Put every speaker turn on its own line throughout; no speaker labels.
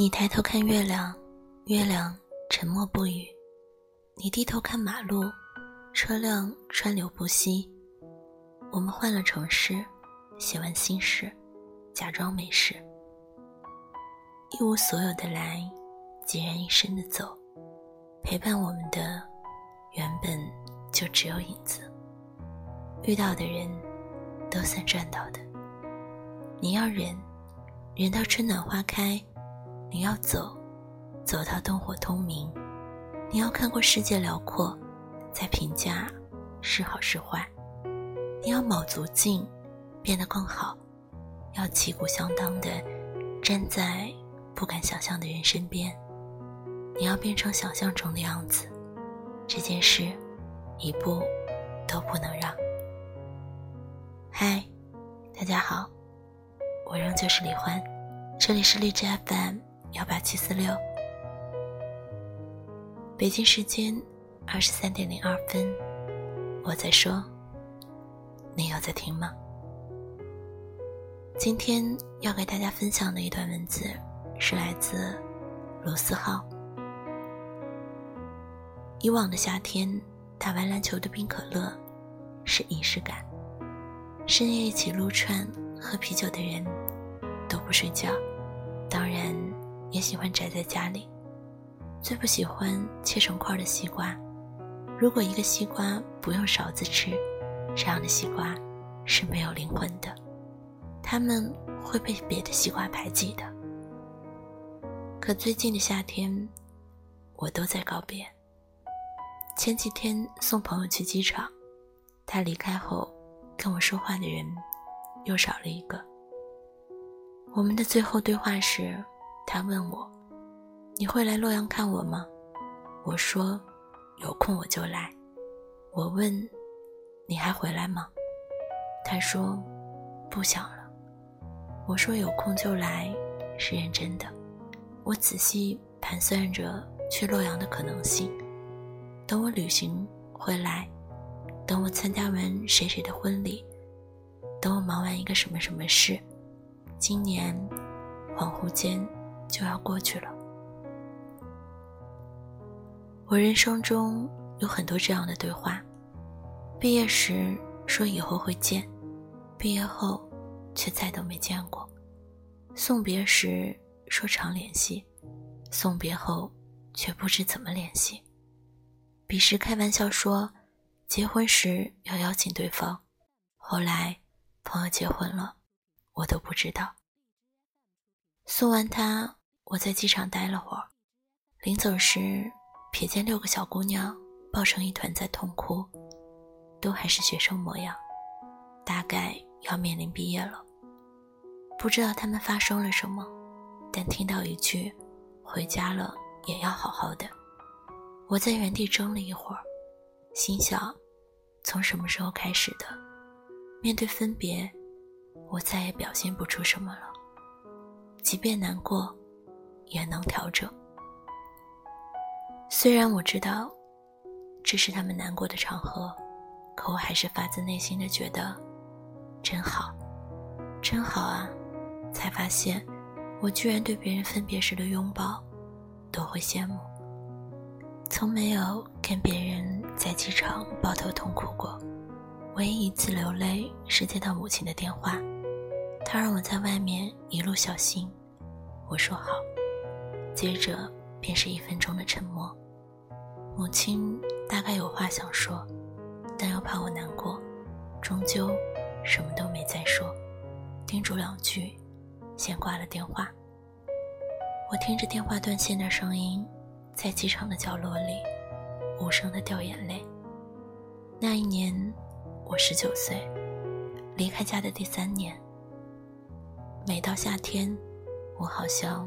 你抬头看月亮，月亮沉默不语；你低头看马路，车辆川流不息。我们换了城市，写完心事，假装没事，一无所有的来，孑然一身的走。陪伴我们的，原本就只有影子。遇到的人，都算赚到的。你要忍，忍到春暖花开。你要走，走到灯火通明；你要看过世界辽阔，再评价是好是坏；你要卯足劲，变得更好；要旗鼓相当的站在不敢想象的人身边；你要变成想象中的样子。这件事，一步都不能让。嗨，大家好，我仍旧是李欢，这里是荔枝 FM。幺八七四六，北京时间二十三点零二分，我在说，你有在听吗？今天要给大家分享的一段文字，是来自罗思浩。以往的夏天，打完篮球的冰可乐是仪式感，深夜一起撸串喝啤酒的人都不睡觉，当然。也喜欢宅在家里，最不喜欢切成块的西瓜。如果一个西瓜不用勺子吃，这样的西瓜是没有灵魂的，它们会被别的西瓜排挤的。可最近的夏天，我都在告别。前几天送朋友去机场，他离开后，跟我说话的人又少了一个。我们的最后对话是。他问我：“你会来洛阳看我吗？”我说：“有空我就来。”我问：“你还回来吗？”他说：“不想了。”我说：“有空就来，是认真的。”我仔细盘算着去洛阳的可能性。等我旅行回来，等我参加完谁谁的婚礼，等我忙完一个什么什么事，今年恍惚间。就要过去了。我人生中有很多这样的对话：毕业时说以后会见，毕业后却再都没见过；送别时说常联系，送别后却不知怎么联系。彼时开玩笑说结婚时要邀请对方，后来朋友结婚了，我都不知道。送完他。我在机场待了会儿，临走时瞥见六个小姑娘抱成一团在痛哭，都还是学生模样，大概要面临毕业了。不知道他们发生了什么，但听到一句“回家了也要好好的”，我在原地怔了一会儿，心想：从什么时候开始的？面对分别，我再也表现不出什么了，即便难过。也能调整。虽然我知道这是他们难过的场合，可我还是发自内心的觉得真好，真好啊！才发现我居然对别人分别时的拥抱都会羡慕。从没有跟别人在机场抱头痛哭过，唯一一次流泪是接到母亲的电话，她让我在外面一路小心。我说好。接着便是一分钟的沉默。母亲大概有话想说，但又怕我难过，终究什么都没再说，叮嘱两句，先挂了电话。我听着电话断线的声音，在机场的角落里无声的掉眼泪。那一年我十九岁，离开家的第三年。每到夏天，我好像。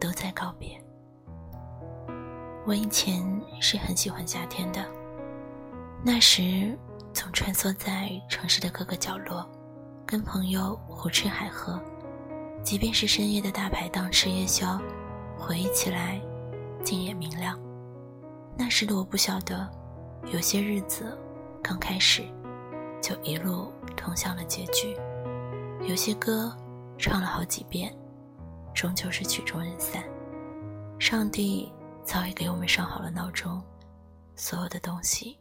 都在告别。我以前是很喜欢夏天的，那时总穿梭在城市的各个角落，跟朋友胡吃海喝，即便是深夜的大排档吃夜宵，回忆起来，竟也明亮。那时的我不晓得，有些日子刚开始，就一路通向了结局；有些歌唱了好几遍。终究是曲终人散。上帝早已给我们上好了闹钟，所有的东西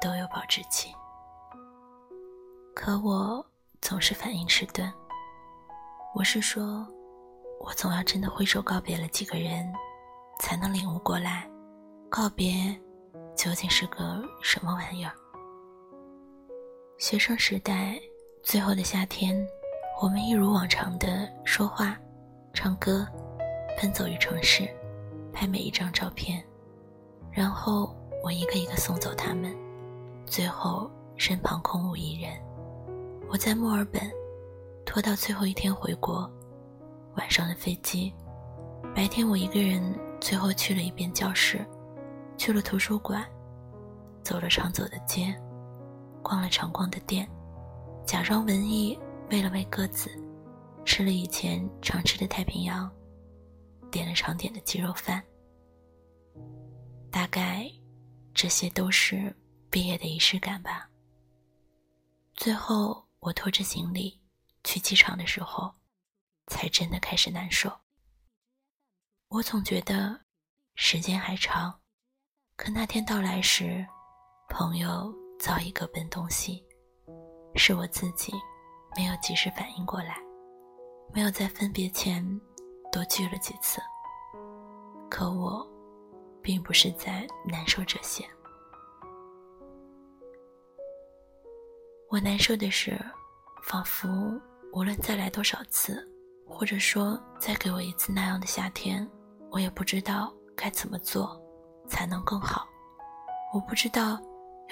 都有保质期。可我总是反应迟钝。我是说，我总要真的挥手告别了几个人，才能领悟过来，告别究竟是个什么玩意儿。学生时代最后的夏天，我们一如往常的说话、唱歌，奔走于城市，拍每一张照片，然后我一个一个送走他们，最后身旁空无一人。我在墨尔本。拖到最后一天回国，晚上的飞机，白天我一个人最后去了一遍教室，去了图书馆，走了常走的街，逛了常逛的店，假装文艺喂了喂鸽子，吃了以前常吃的太平洋，点了常点的鸡肉饭。大概，这些都是毕业的仪式感吧。最后，我拖着行李。去机场的时候，才真的开始难受。我总觉得时间还长，可那天到来时，朋友早已各奔东西，是我自己没有及时反应过来，没有在分别前多聚了几次。可我并不是在难受这些，我难受的是，仿佛。无论再来多少次，或者说再给我一次那样的夏天，我也不知道该怎么做才能更好。我不知道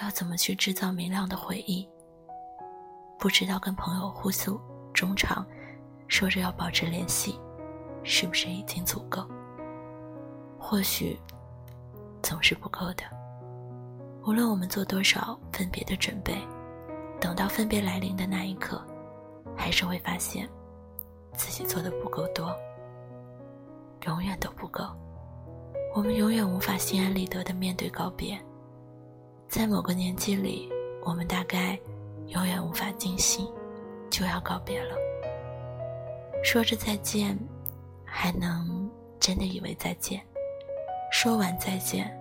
要怎么去制造明亮的回忆，不知道跟朋友互诉衷肠，说着要保持联系，是不是已经足够？或许总是不够的。无论我们做多少分别的准备，等到分别来临的那一刻。还是会发现，自己做的不够多，永远都不够。我们永远无法心安理得的面对告别。在某个年纪里，我们大概永远无法尽兴，就要告别了。说着再见，还能真的以为再见？说完再见，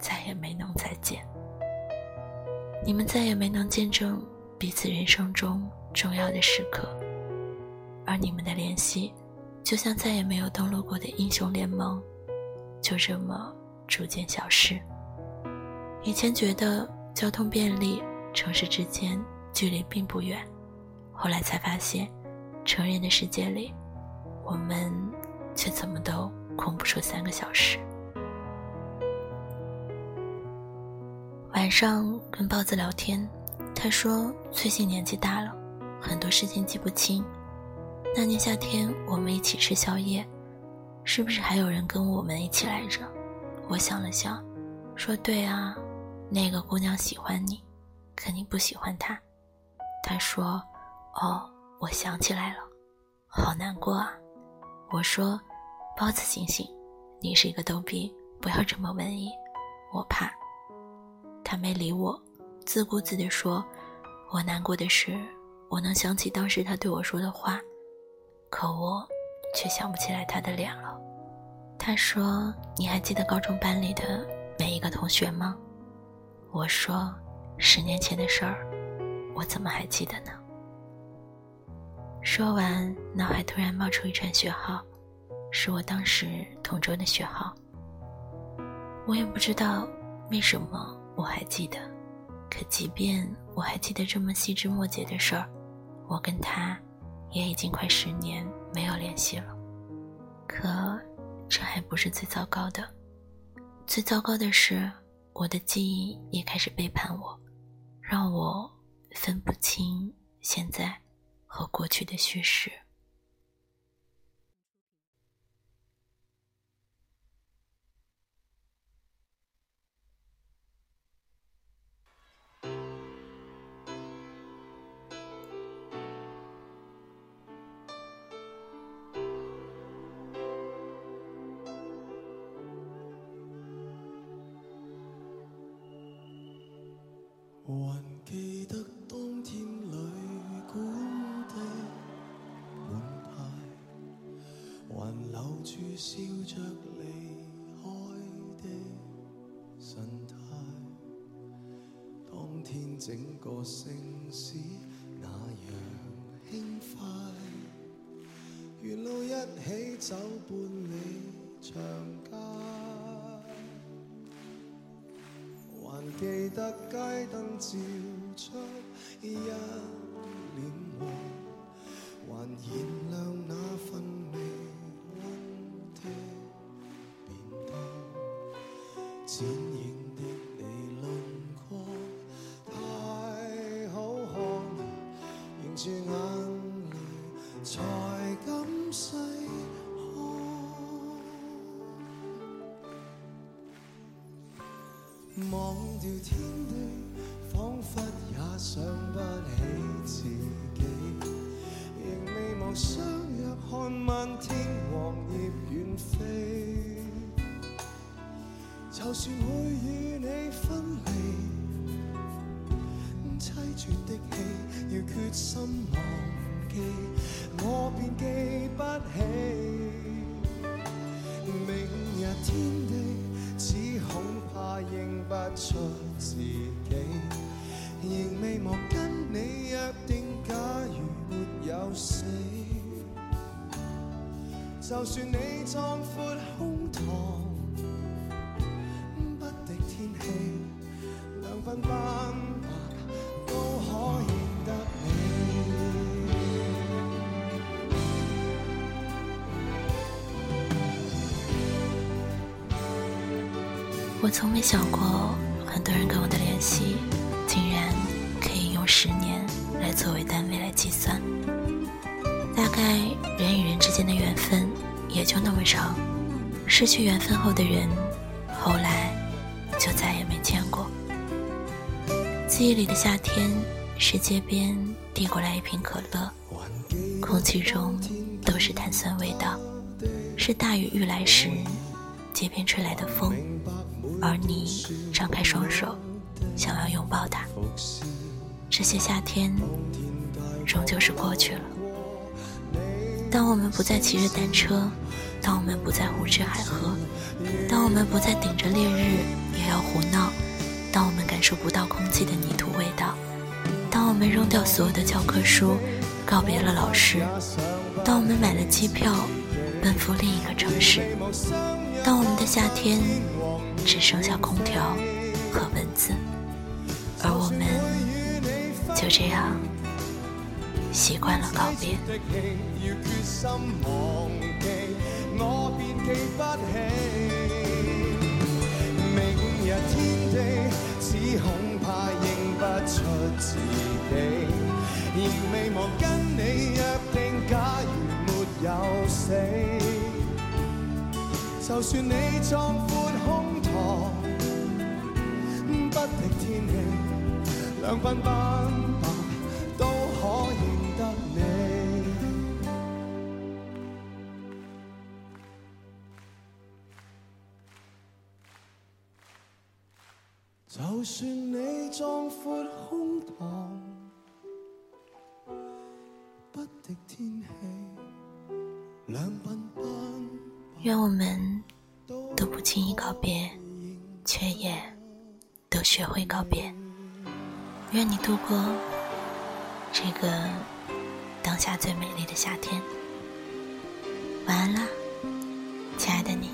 再也没能再见。你们再也没能见证彼此人生中。重要的时刻，而你们的联系，就像再也没有登录过的英雄联盟，就这么逐渐消失。以前觉得交通便利，城市之间距离并不远，后来才发现，成人的世界里，我们却怎么都空不出三个小时。晚上跟包子聊天，他说最近年纪大了。很多事情记不清。那年夏天，我们一起吃宵夜，是不是还有人跟我们一起来着？我想了想，说：“对啊，那个姑娘喜欢你，可你不喜欢她。”他说：“哦，我想起来了，好难过啊。”我说：“包子，醒醒，你是一个逗逼，不要这么文艺，我怕。”他没理我，自顾自地说：“我难过的是。”我能想起当时他对我说的话，可我却想不起来他的脸了。他说：“你还记得高中班里的每一个同学吗？”我说：“十年前的事儿，我怎么还记得呢？”说完，脑海突然冒出一串学号，是我当时同桌的学号。我也不知道为什么我还记得，可即便我还记得这么细枝末节的事儿。我跟他也已经快十年没有联系了，可这还不是最糟糕的。最糟糕的是，我的记忆也开始背叛我，让我分不清现在和过去的叙事。笑着离开的神态当天
整个城市那样轻快沿路一起走伴里长街还记得街灯照出一住眼泪才敢细看，忘掉天地，仿佛也想不起自己，仍未忘相约看漫天黄叶远飞。就算会与你分离，凄绝的戏要决心忘记，我便记不起。明日天地，只恐怕认不出自己，仍未忘跟你约定，假如没有死，就算你壮阔胸膛。不敌天气，两鬓斑
我从没想过，很多人跟我的联系，竟然可以用十年来作为单位来计算。大概人与人之间的缘分也就那么长，失去缘分后的人，后来就再也没见过。记忆里的夏天，是街边递过来一瓶可乐，空气中都是碳酸味道，是大雨欲来时，街边吹来的风。而你张开双手，想要拥抱它。这些夏天，终究是过去了。当我们不再骑着单车，当我们不再胡吃海喝，当我们不再顶着烈日也要胡闹，当我们感受不到空气的泥土味道，当我们扔掉所有的教科书，告别了老师，当我们买了机票，奔赴另一个城市，当我们的夏天。只剩下空调和文字，而我们就这样习惯了告别。
就算你壮阔。不敌天气，两鬓斑白都可认得你。就算你壮阔胸膛，不敌天气，两鬓斑。
愿我们都不轻易告别。却也都学会告别。愿你度过这个当下最美丽的夏天。晚安啦亲爱的你。